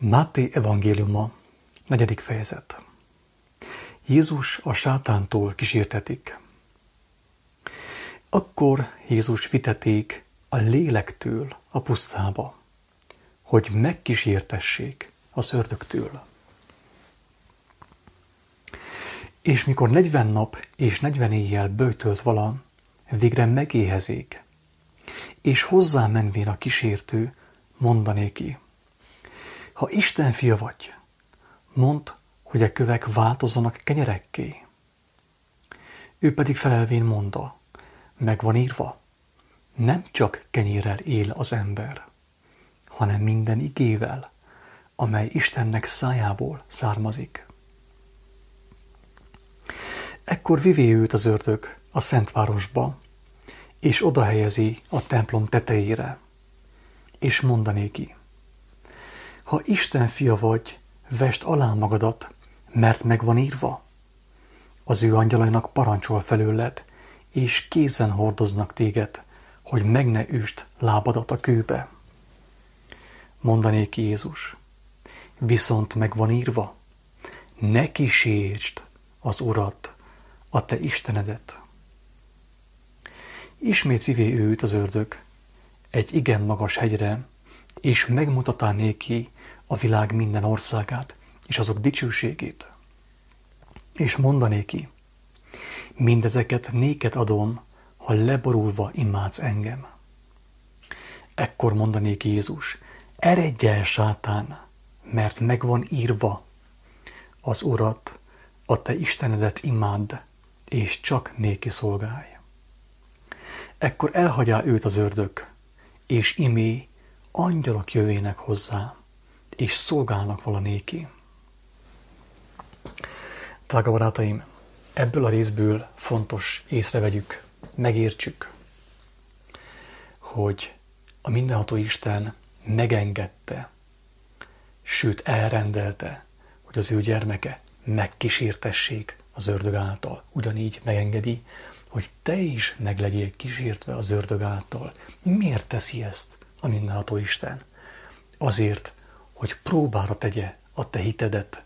Máté evangéliuma, negyedik fejezet. Jézus a sátántól kísértetik. Akkor Jézus viteték a lélektől a pusztába, hogy megkísértessék az ördögtől. És mikor negyven nap és negyven éjjel böjtölt vala, végre megéhezik, és hozzá menvén a kísértő, mondanéki, ha Isten fia vagy, mondd, hogy a kövek változzanak kenyerekké. Ő pedig felelvén mondta, meg van írva, nem csak kenyérrel él az ember, hanem minden igével, amely Istennek szájából származik. Ekkor vivé őt az ördög a Szentvárosba, és oda helyezi a templom tetejére, és mondanéki, ha Isten fia vagy, vest alá magadat, mert meg van írva. Az ő angyalainak parancsol felőled, és kézen hordoznak téged, hogy meg ne üst lábadat a kőbe. Mondanék Jézus, viszont meg van írva, ne kísértsd az Urat, a te Istenedet. Ismét vivé őt az ördög egy igen magas hegyre, és megmutatá néki a világ minden országát, és azok dicsőségét. És mondané ki, mindezeket néked adom, ha leborulva imádsz engem. Ekkor mondanék Jézus, eredj el, sátán, mert megvan írva, az Urat, a te Istenedet imádd, és csak néki szolgálj. Ekkor elhagyá őt az ördög, és imé angyalok jöjjenek hozzá, és szolgálnak valanéki. Drága barátaim, ebből a részből fontos észrevegyük, megértsük, hogy a mindenható Isten megengedte, sőt elrendelte, hogy az ő gyermeke megkísértessék az ördög által. Ugyanígy megengedi, hogy te is meg legyél kísértve az ördög által. Miért teszi ezt a mindenható Isten? Azért, hogy próbára tegye a te hitedet,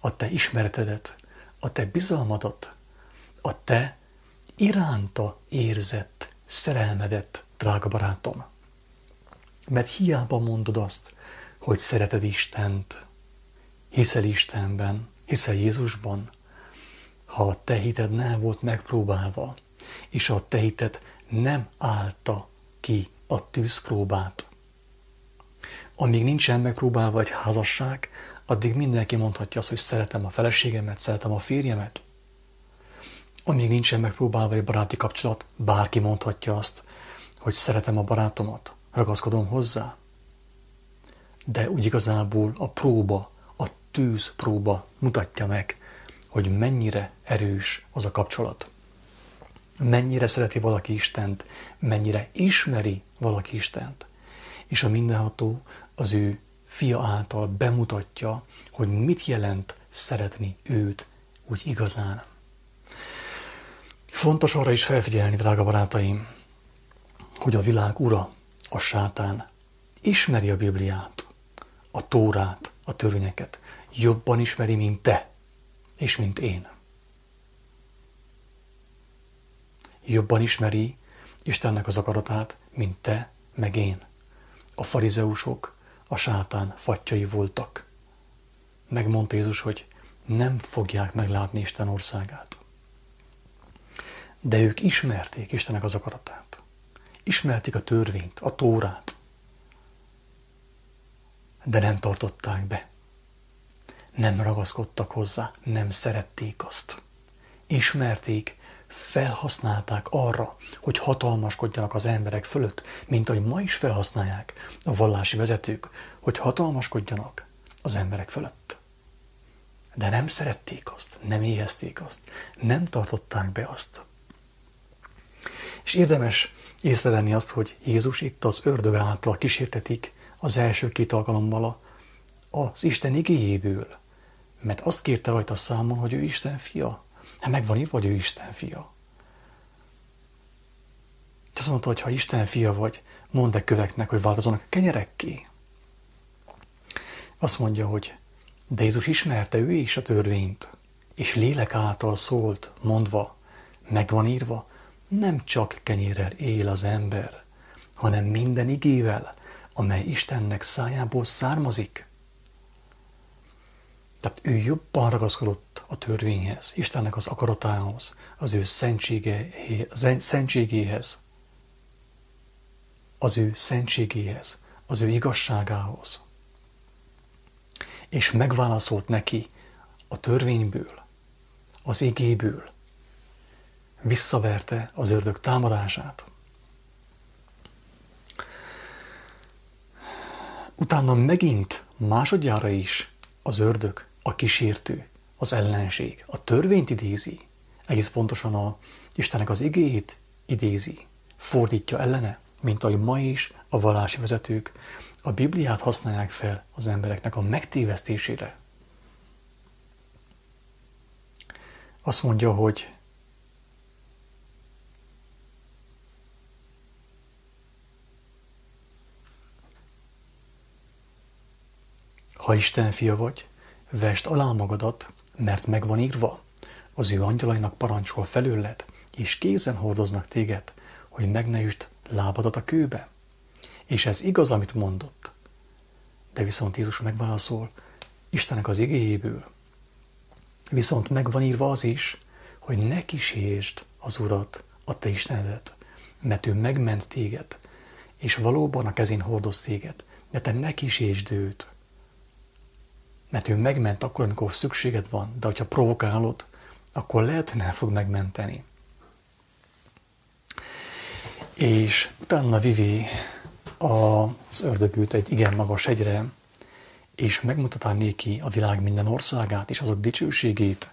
a te ismeretedet, a te bizalmadat, a te iránta érzett szerelmedet, drága barátom. Mert hiába mondod azt, hogy szereted Istent, hiszel Istenben, hiszel Jézusban, ha a te hited nem volt megpróbálva, és a te hited nem állta ki a tűzpróbát, amíg nincsen megpróbálva egy házasság, addig mindenki mondhatja azt, hogy szeretem a feleségemet, szeretem a férjemet. Amíg nincsen megpróbálva egy baráti kapcsolat, bárki mondhatja azt, hogy szeretem a barátomat, ragaszkodom hozzá. De úgy igazából a próba, a tűz próba mutatja meg, hogy mennyire erős az a kapcsolat. Mennyire szereti valaki Istent, mennyire ismeri valaki Istent. És a mindenható az ő fia által bemutatja, hogy mit jelent szeretni őt úgy igazán. Fontos arra is felfigyelni, drága barátaim, hogy a világ ura, a sátán ismeri a Bibliát, a Tórát, a törvényeket, jobban ismeri, mint te, és mint én. Jobban ismeri Istennek az akaratát, mint te, meg én. A farizeusok a sátán fattyai voltak. Megmondta Jézus, hogy nem fogják meglátni Isten országát. De ők ismerték Istennek az akaratát. Ismerték a törvényt, a tórát. De nem tartották be. Nem ragaszkodtak hozzá, nem szerették azt. Ismerték, felhasználták arra, hogy hatalmaskodjanak az emberek fölött, mint ahogy ma is felhasználják a vallási vezetők, hogy hatalmaskodjanak az emberek fölött. De nem szerették azt, nem éhezték azt, nem tartották be azt. És érdemes észrevenni azt, hogy Jézus itt az ördög által kísértetik az első két alkalommal az Isten igéjéből, mert azt kérte rajta számon, hogy ő Isten fia. Hát megvan írva, hogy ő Isten fia. És azt mondta, hogy ha Isten fia vagy, mondd a köveknek, hogy változanak a kenyerekké. Azt mondja, hogy de Jézus ismerte ő is a törvényt, és lélek által szólt, mondva, megvan írva, nem csak kenyérrel él az ember, hanem minden igével, amely Istennek szájából származik. Tehát ő jobban ragaszkodott a törvényhez, Istennek az akaratához, az ő szentségéhez, az ő szentségéhez, az ő igazságához. És megválaszolt neki a törvényből, az igéből, visszaverte az ördög támadását. Utána megint másodjára is az ördög, a kísértő, az ellenség, a törvényt idézi, egész pontosan a Istennek az igéjét idézi, fordítja ellene, mint ahogy ma is a vallási vezetők a Bibliát használják fel az embereknek a megtévesztésére. Azt mondja, hogy Ha Isten fia vagy, vest alá magadat, mert megvan írva, az ő angyalainak parancsol felőled, és kézen hordoznak téged, hogy meg ne üst lábadat a kőbe. És ez igaz, amit mondott. De viszont Jézus megválaszol Istennek az igéjéből. Viszont megvan írva az is, hogy ne kísértsd az Urat, a te Istenedet, mert ő megment téged, és valóban a kezén hordoz téged, de te ne kísértsd őt, mert ő megment akkor, amikor szükséged van, de hogyha provokálod, akkor lehet, hogy nem fog megmenteni. És utána Vivi az ördögült egy igen magas hegyre, és megmutatá néki a világ minden országát és azok dicsőségét,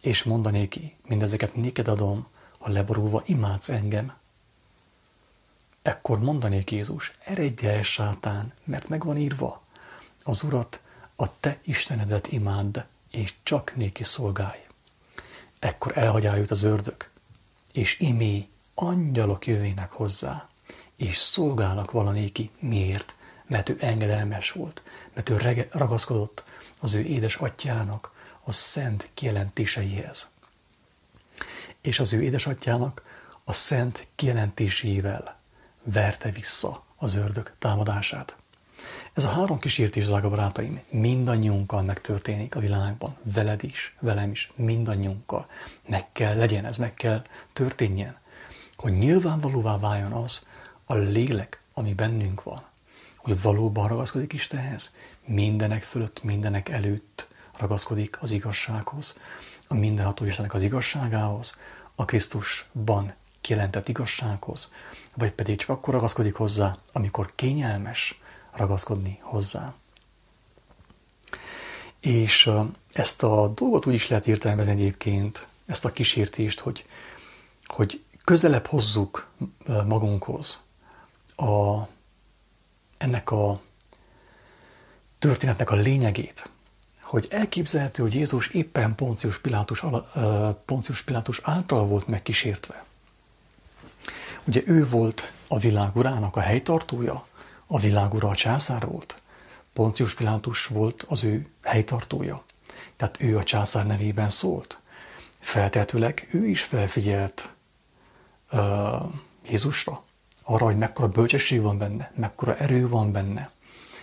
és mondanéki, mindezeket néked adom, ha leborulva imádsz engem. Ekkor mondanék Jézus, eredj el, sátán, mert megvan írva, az Urat a te Istenedet imádd, és csak néki szolgálj. Ekkor elhagyál őt az ördög, és imé angyalok jövének hozzá, és szolgálnak valanéki. Miért? Mert ő engedelmes volt, mert ő ragaszkodott az ő édes atyának a szent kijelentéseihez. És az ő édesatyának a szent kijelentésével verte vissza az ördög támadását. Ez a három kísértés, drága barátaim, mindannyiunkkal megtörténik a világban, veled is, velem is, mindannyiunkkal. Meg kell legyen, ez meg kell történjen, hogy nyilvánvalóvá váljon az a lélek, ami bennünk van, hogy valóban ragaszkodik Istenhez, mindenek fölött, mindenek előtt ragaszkodik az igazsághoz, a mindenható Istennek az igazságához, a Krisztusban kijelentett igazsághoz, vagy pedig csak akkor ragaszkodik hozzá, amikor kényelmes, ragaszkodni hozzá. És ezt a dolgot úgy is lehet értelmezni egyébként, ezt a kísértést, hogy, hogy közelebb hozzuk magunkhoz a, ennek a történetnek a lényegét, hogy elképzelhető, hogy Jézus éppen Poncius Pilátus, Poncius Pilátus által volt megkísértve. Ugye ő volt a világ urának a helytartója, a világ ura a császár volt. Poncius Pilátus volt az ő helytartója. Tehát ő a császár nevében szólt. Feltetőleg ő is felfigyelt uh, Jézusra, arra, hogy mekkora bölcsesség van benne, mekkora erő van benne,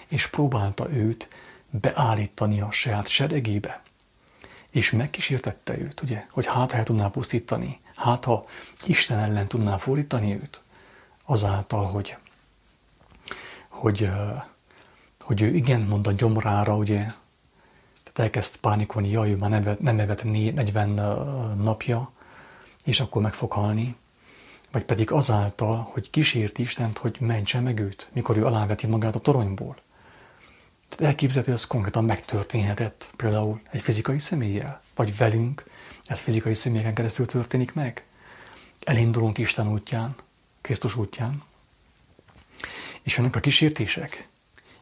és próbálta őt beállítani a saját seregébe. És megkísértette őt, ugye, hogy hát el tudná pusztítani, hát ha Isten ellen tudná fordítani őt, azáltal, hogy hogy, hogy ő igen mond a gyomrára, ugye, tehát elkezd pánikolni, jaj, ő már nem, nem evett 40 napja, és akkor meg fog halni. Vagy pedig azáltal, hogy kísért Istent, hogy mentse meg őt, mikor ő aláveti magát a toronyból. Tehát elképzelhető, hogy ez konkrétan megtörténhetett például egy fizikai személlyel, vagy velünk, ez fizikai személyeken keresztül történik meg. Elindulunk Isten útján, Krisztus útján, és jönnek a kísértések.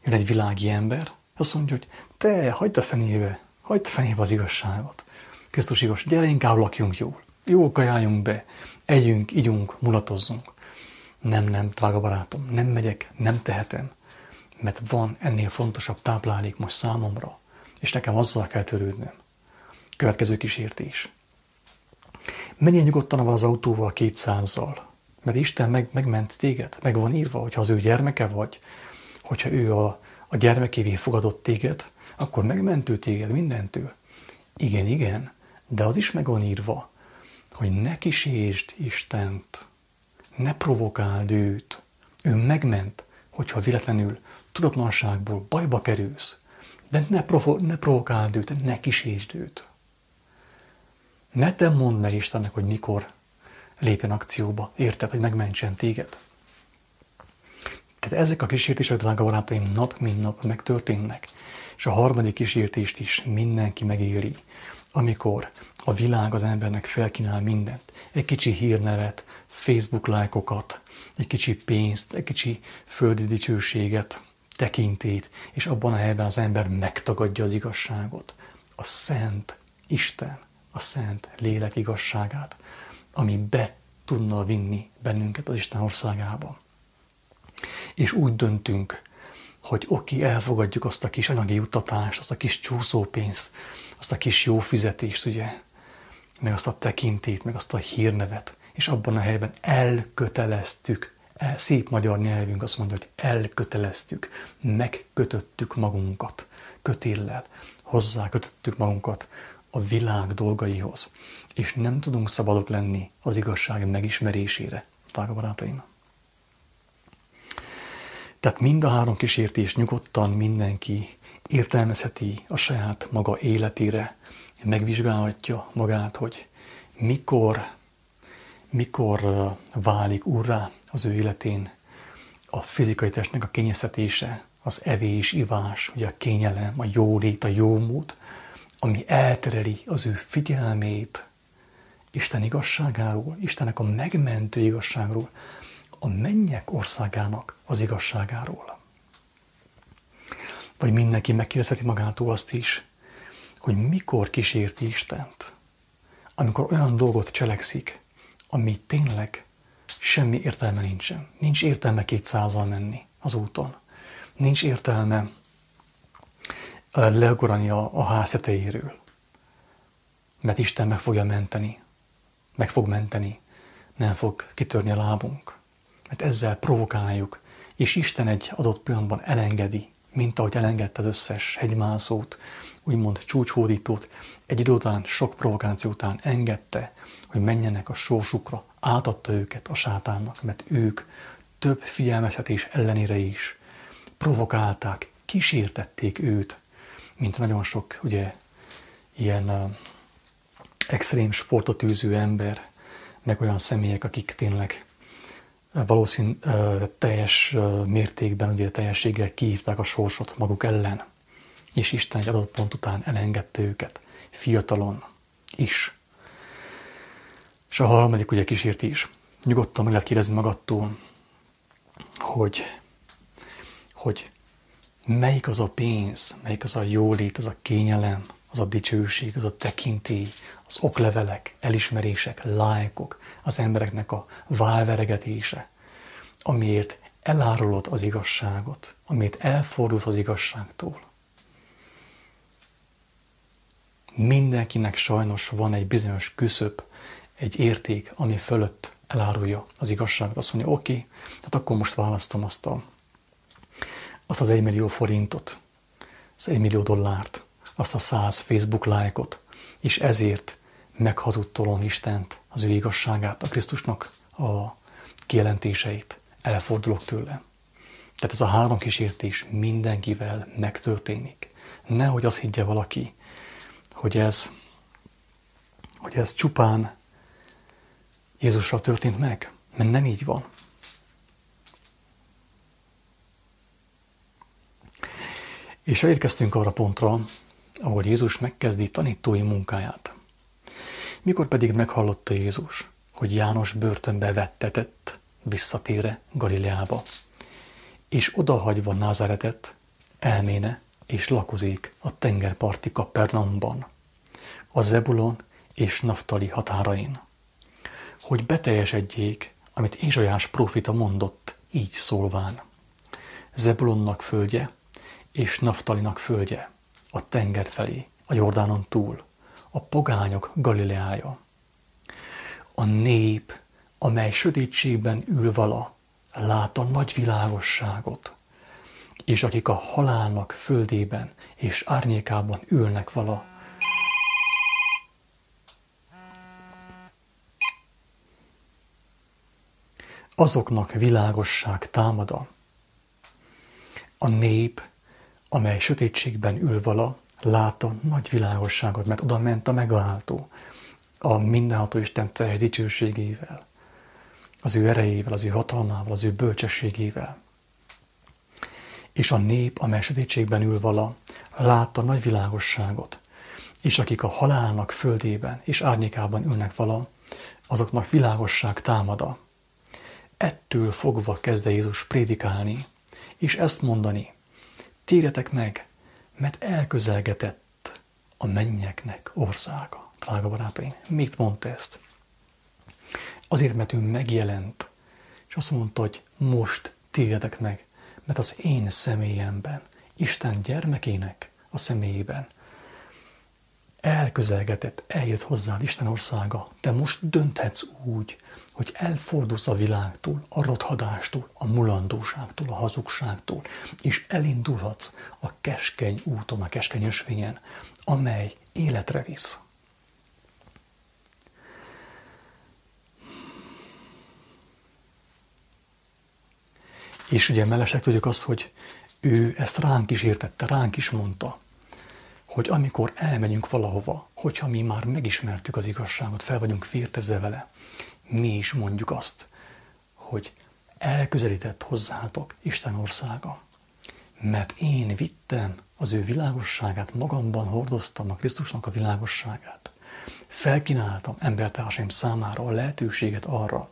Jön egy világi ember, azt mondja, hogy te, hagyd a fenébe, hagyd a fenébe az igazságot. Krisztus igaz, gyere inkább lakjunk jól, jól kajáljunk be, együnk, ígyunk, mulatozzunk. Nem, nem, drága barátom, nem megyek, nem tehetem, mert van ennél fontosabb táplálék most számomra, és nekem azzal kell törődnöm. Következő kísértés. Menjél nyugodtan van az autóval kétszázzal, mert Isten meg, megment téged, meg van írva, hogyha az ő gyermeke vagy, hogyha ő a, a gyermekévé fogadott téged, akkor megmentő téged mindentől. Igen, igen, de az is meg van írva, hogy ne kísértsd Istent, ne provokáld őt. Ő megment, hogyha véletlenül tudatlanságból bajba kerülsz, de ne, provo- ne provokáld őt, ne kísértsd őt. Ne te mondd meg Istennek, hogy mikor lépjen akcióba, érted, hogy megmentsen téged. Tehát ezek a kísértések, drága barátaim, nap mint nap megtörténnek. És a harmadik kísértést is mindenki megéli, amikor a világ az embernek felkínál mindent. Egy kicsi hírnevet, Facebook lájkokat, egy kicsi pénzt, egy kicsi földi dicsőséget, tekintét, és abban a helyben az ember megtagadja az igazságot. A szent Isten, a szent lélek igazságát, ami be tudna vinni bennünket az Isten országába. És úgy döntünk, hogy oké, elfogadjuk azt a kis anyagi juttatást, azt a kis csúszópénzt, azt a kis jó fizetést, ugye, meg azt a tekintét, meg azt a hírnevet, és abban a helyben elköteleztük, el, szép magyar nyelvünk azt mondja, hogy elköteleztük, megkötöttük magunkat kötéllel, hozzákötöttük magunkat a világ dolgaihoz, és nem tudunk szabadok lenni az igazság megismerésére, drága barátaim. Tehát mind a három kísértés nyugodtan mindenki értelmezheti a saját maga életére, megvizsgálhatja magát, hogy mikor, mikor válik urrá az ő életén a fizikai testnek a kényeztetése, az evés, ivás, ugye a kényelem, a jólét, a jómód, ami eltereli az ő figyelmét Isten igazságáról, Istennek a megmentő igazságról, a mennyek országának az igazságáról. Vagy mindenki megkérdezheti magától azt is, hogy mikor kísérti Istent, amikor olyan dolgot cselekszik, ami tényleg semmi értelme nincsen. Nincs értelme kétszázal menni az úton. Nincs értelme leugorani a, a ház tetejéről. Mert Isten meg fogja menteni. Meg fog menteni. Nem fog kitörni a lábunk. Mert ezzel provokáljuk, és Isten egy adott pillanatban elengedi, mint ahogy elengedte az összes hegymászót, úgymond csúcshódítót, egy idő után, sok provokáció után engedte, hogy menjenek a sorsukra, átadta őket a sátánnak, mert ők több figyelmezhetés ellenére is provokálták, kísértették őt, mint nagyon sok ugye ilyen extrém sportot űző ember, meg olyan személyek, akik tényleg valószín uh, teljes uh, mértékben, ugye teljességgel kiívták a sorsot maguk ellen, és Isten egy adott pont után elengedte őket, fiatalon is. És a harmadik ugye kísértés. Nyugodtan meg lehet kérdezni magadtól, hogy, hogy melyik az a pénz, melyik az a jólét, az a kényelem, az a dicsőség, az a tekintély, az oklevelek, elismerések, lájkok, az embereknek a válveregetése, amiért elárulod az igazságot, amiért elfordulsz az igazságtól. Mindenkinek sajnos van egy bizonyos küszöb, egy érték, ami fölött elárulja az igazságot. Azt mondja, oké, okay, tehát akkor most választom azt, a, azt az egymillió forintot, az egymillió dollárt, azt a száz Facebook lájkot, és ezért meghazudtolom Istent, az ő igazságát, a Krisztusnak a kijelentéseit, elfordulok tőle. Tehát ez a három kísértés mindenkivel megtörténik. Nehogy azt higgye valaki, hogy ez, hogy ez csupán Jézussal történt meg, mert nem így van. És érkeztünk arra pontra, ahol Jézus megkezdi tanítói munkáját. Mikor pedig meghallotta Jézus, hogy János börtönbe vettetett, visszatére Galileába, és odahagyva Názáretet, elméne és lakozik a tengerparti Kapernaumban, a Zebulon és Naftali határain hogy beteljesedjék, amit Ézsajás profita mondott, így szólván. Zebulonnak földje és Naftalinak földje, a tenger felé, a Jordánon túl, a pogányok Galileája. A nép, amely sötétségben ül vala, lát a nagy világosságot, és akik a halálnak földében és árnyékában ülnek vala, azoknak világosság támada. A nép, amely sötétségben ül vala, látta nagy világosságot, mert oda ment a megváltó, a mindenható Isten teljes dicsőségével, az ő erejével, az ő hatalmával, az ő bölcsességével. És a nép, amely sötétségben ül vala, látta nagy világosságot, és akik a halálnak földében és árnyékában ülnek vala, azoknak világosság támada. Ettől fogva kezdte Jézus prédikálni, és ezt mondani, térjetek meg, mert elközelgetett a mennyeknek országa. Drága barátaim, mit mondta ezt? Azért, mert ő megjelent, és azt mondta, hogy most térjetek meg, mert az én személyemben, Isten gyermekének a személyében elközelgetett, eljött hozzád Isten országa, de most dönthetsz úgy, hogy elfordulsz a világtól, a rothadástól, a mulandóságtól, a hazugságtól, és elindulhatsz a keskeny úton, a keskeny ösvényen, amely életre visz. És ugye mellesleg tudjuk azt, hogy ő ezt ránk is értette, ránk is mondta, hogy amikor elmegyünk valahova, hogyha mi már megismertük az igazságot, fel vagyunk vértezve vele, mi is mondjuk azt, hogy elközelített hozzátok Isten országa, mert én vittem az ő világosságát, magamban hordoztam a Krisztusnak a világosságát. Felkínáltam embertársaim számára a lehetőséget arra,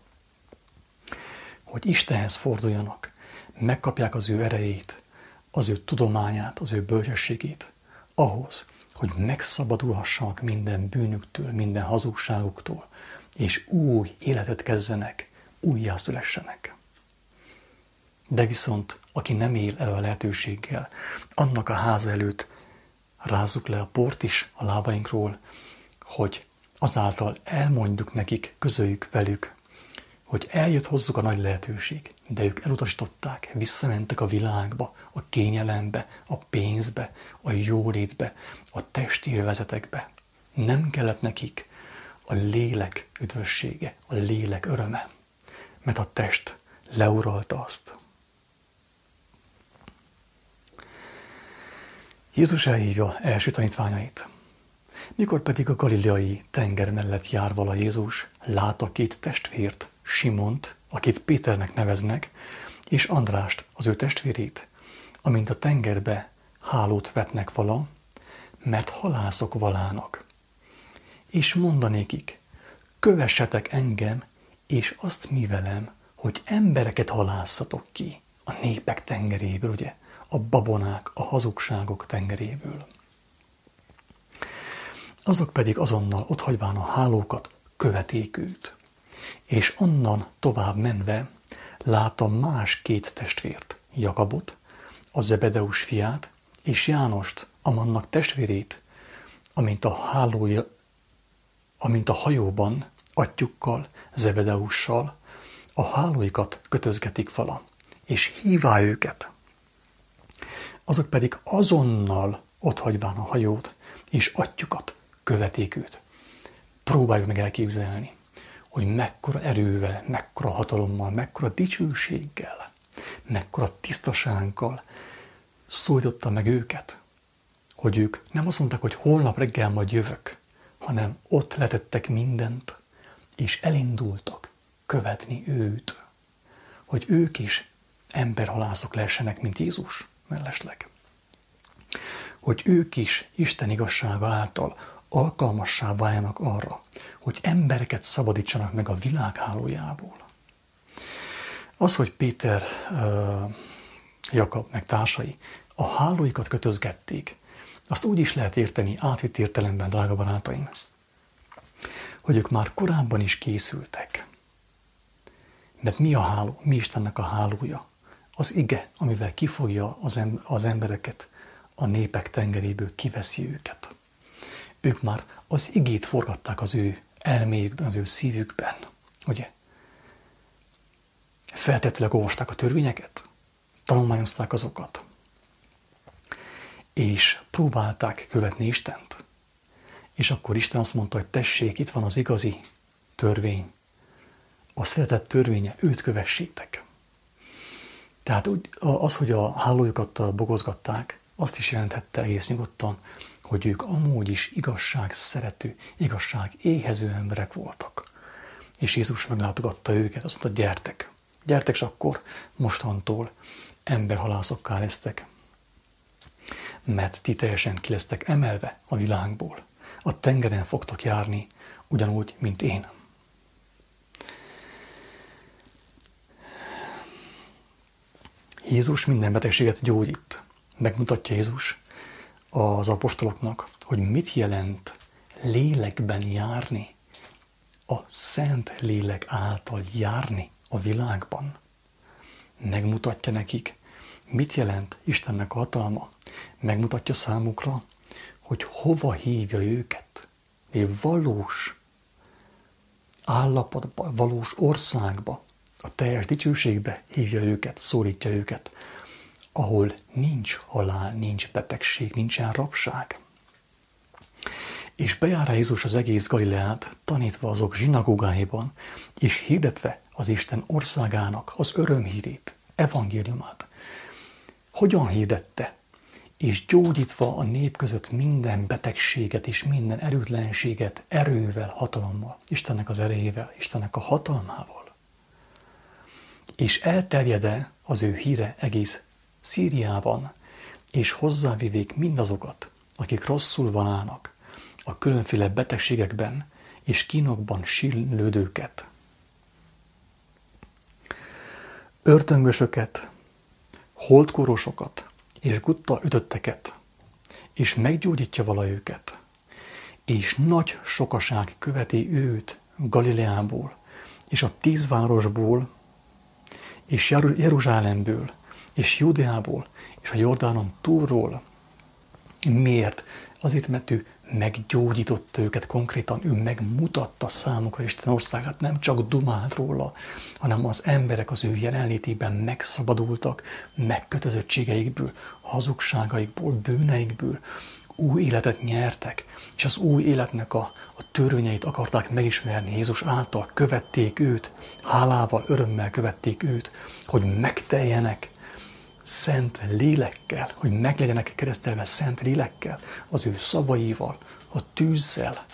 hogy Istenhez forduljanak, megkapják az ő erejét, az ő tudományát, az ő bölcsességét, ahhoz, hogy megszabadulhassanak minden bűnüktől, minden hazugságuktól, és új életet kezdenek, újjászülessenek. De viszont, aki nem él el a lehetőséggel, annak a háza előtt rázzuk le a port is a lábainkról, hogy azáltal elmondjuk nekik, közöljük velük, hogy eljött hozzuk a nagy lehetőség, de ők elutasították, visszamentek a világba, a kényelembe, a pénzbe, a jólétbe, a testi élvezetekbe. Nem kellett nekik a lélek üdvössége, a lélek öröme, mert a test leuralta azt. Jézus elhívja első tanítványait. Mikor pedig a galileai tenger mellett jár vala Jézus, lát a két testvért, Simont, akit Péternek neveznek, és Andrást, az ő testvérét, amint a tengerbe hálót vetnek vala, mert halászok valának. És mondanékik, kövessetek engem, és azt mi velem, hogy embereket halászatok ki a népek tengeréből, ugye, a babonák, a hazugságok tengeréből. Azok pedig azonnal otthagyván a hálókat követék őt és onnan tovább menve látta más két testvért, Jakabot, a Zebedeus fiát, és Jánost, Amannak testvérét, amint a, hálója, amint a hajóban, atyukkal, Zebedeussal, a hálóikat kötözgetik vala, és hívá őket. Azok pedig azonnal otthagyván a hajót, és atyukat követik őt. Próbáljuk meg elképzelni hogy mekkora erővel, mekkora hatalommal, mekkora dicsőséggel, mekkora tisztasággal szólította meg őket, hogy ők nem azt mondták, hogy holnap reggel majd jövök, hanem ott letettek mindent, és elindultak követni őt, hogy ők is emberhalászok lehessenek, mint Jézus mellesleg. Hogy ők is Isten igazsága által alkalmassá váljanak arra, hogy embereket szabadítsanak meg a világhálójából. Az, hogy Péter, Jakab meg társai a hálóikat kötözgették, azt úgy is lehet érteni átvitt értelemben, drága barátaim, hogy ők már korábban is készültek. Mert mi a háló? Mi Istennek a hálója? az ige, amivel kifogja az, em- az embereket a népek tengeréből, kiveszi őket. Ők már az igét forgatták az ő elméjükben, az ő szívükben, ugye? Feltetőleg olvasták a törvényeket, tanulmányozták azokat, és próbálták követni Istent. És akkor Isten azt mondta, hogy tessék, itt van az igazi törvény, a szeretett törvénye, őt kövessétek. Tehát az, hogy a hálójukat bogozgatták, azt is jelenthette egész nyugodtan, hogy ők amúgy is igazság szerető, igazság éhező emberek voltak. És Jézus meglátogatta őket, azt mondta, gyertek, gyertek, és akkor mostantól emberhalászokká lesztek. Mert ti teljesen ki lesztek emelve a világból. A tengeren fogtok járni, ugyanúgy, mint én. Jézus minden betegséget gyógyít. Megmutatja Jézus az apostoloknak, hogy mit jelent lélekben járni, a Szent Lélek által járni a világban. Megmutatja nekik, mit jelent Istennek hatalma. Megmutatja számukra, hogy hova hívja őket. Egy valós állapotba, valós országba, a teljes dicsőségbe hívja őket, szólítja őket, ahol nincs halál, nincs betegség, nincsen rabság. És bejár Jézus az egész Galileát, tanítva azok zsinagógáiban, és hirdetve az Isten országának az örömhírét, evangéliumát. Hogyan hirdette? És gyógyítva a nép között minden betegséget és minden erőtlenséget erővel, hatalommal, Istennek az erejével, Istennek a hatalmával és elterjede az ő híre egész Szíriában, és hozzávivék mindazokat, akik rosszul van állnak, a különféle betegségekben és kínokban sillődőket. Örtöngösöket, holdkorosokat és gutta ütötteket, és meggyógyítja vala őket, és nagy sokaság követi őt Galileából, és a tíz városból, és Jeruzsálemből, és Judeából, és a Jordánon túlról. Miért? Azért, mert ő meggyógyította őket konkrétan, ő megmutatta számukra Isten országát, nem csak dumált róla, hanem az emberek az ő jelenlétében megszabadultak megkötözöttségeikből, hazugságaikból, bűneikből, új életet nyertek, és az új életnek a, a törvényeit akarták megismerni Jézus által, követték őt, hálával, örömmel követték őt, hogy megteljenek szent lélekkel, hogy meglegyenek keresztelve szent lélekkel, az ő szavaival, a tűzzel,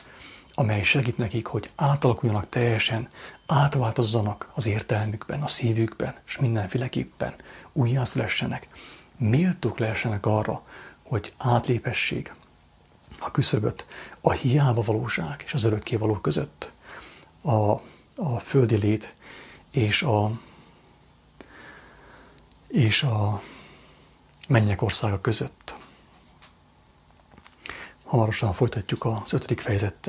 amely segít nekik, hogy átalakuljanak teljesen, átváltozzanak az értelmükben, a szívükben, és mindenféleképpen újjászülessenek, méltók lehessenek arra, hogy átlépessék a küszöböt a hiába valóság és az örökké való között, a, a földi lét és a, és a mennyek országa között. Hamarosan folytatjuk az ötödik fejezettel.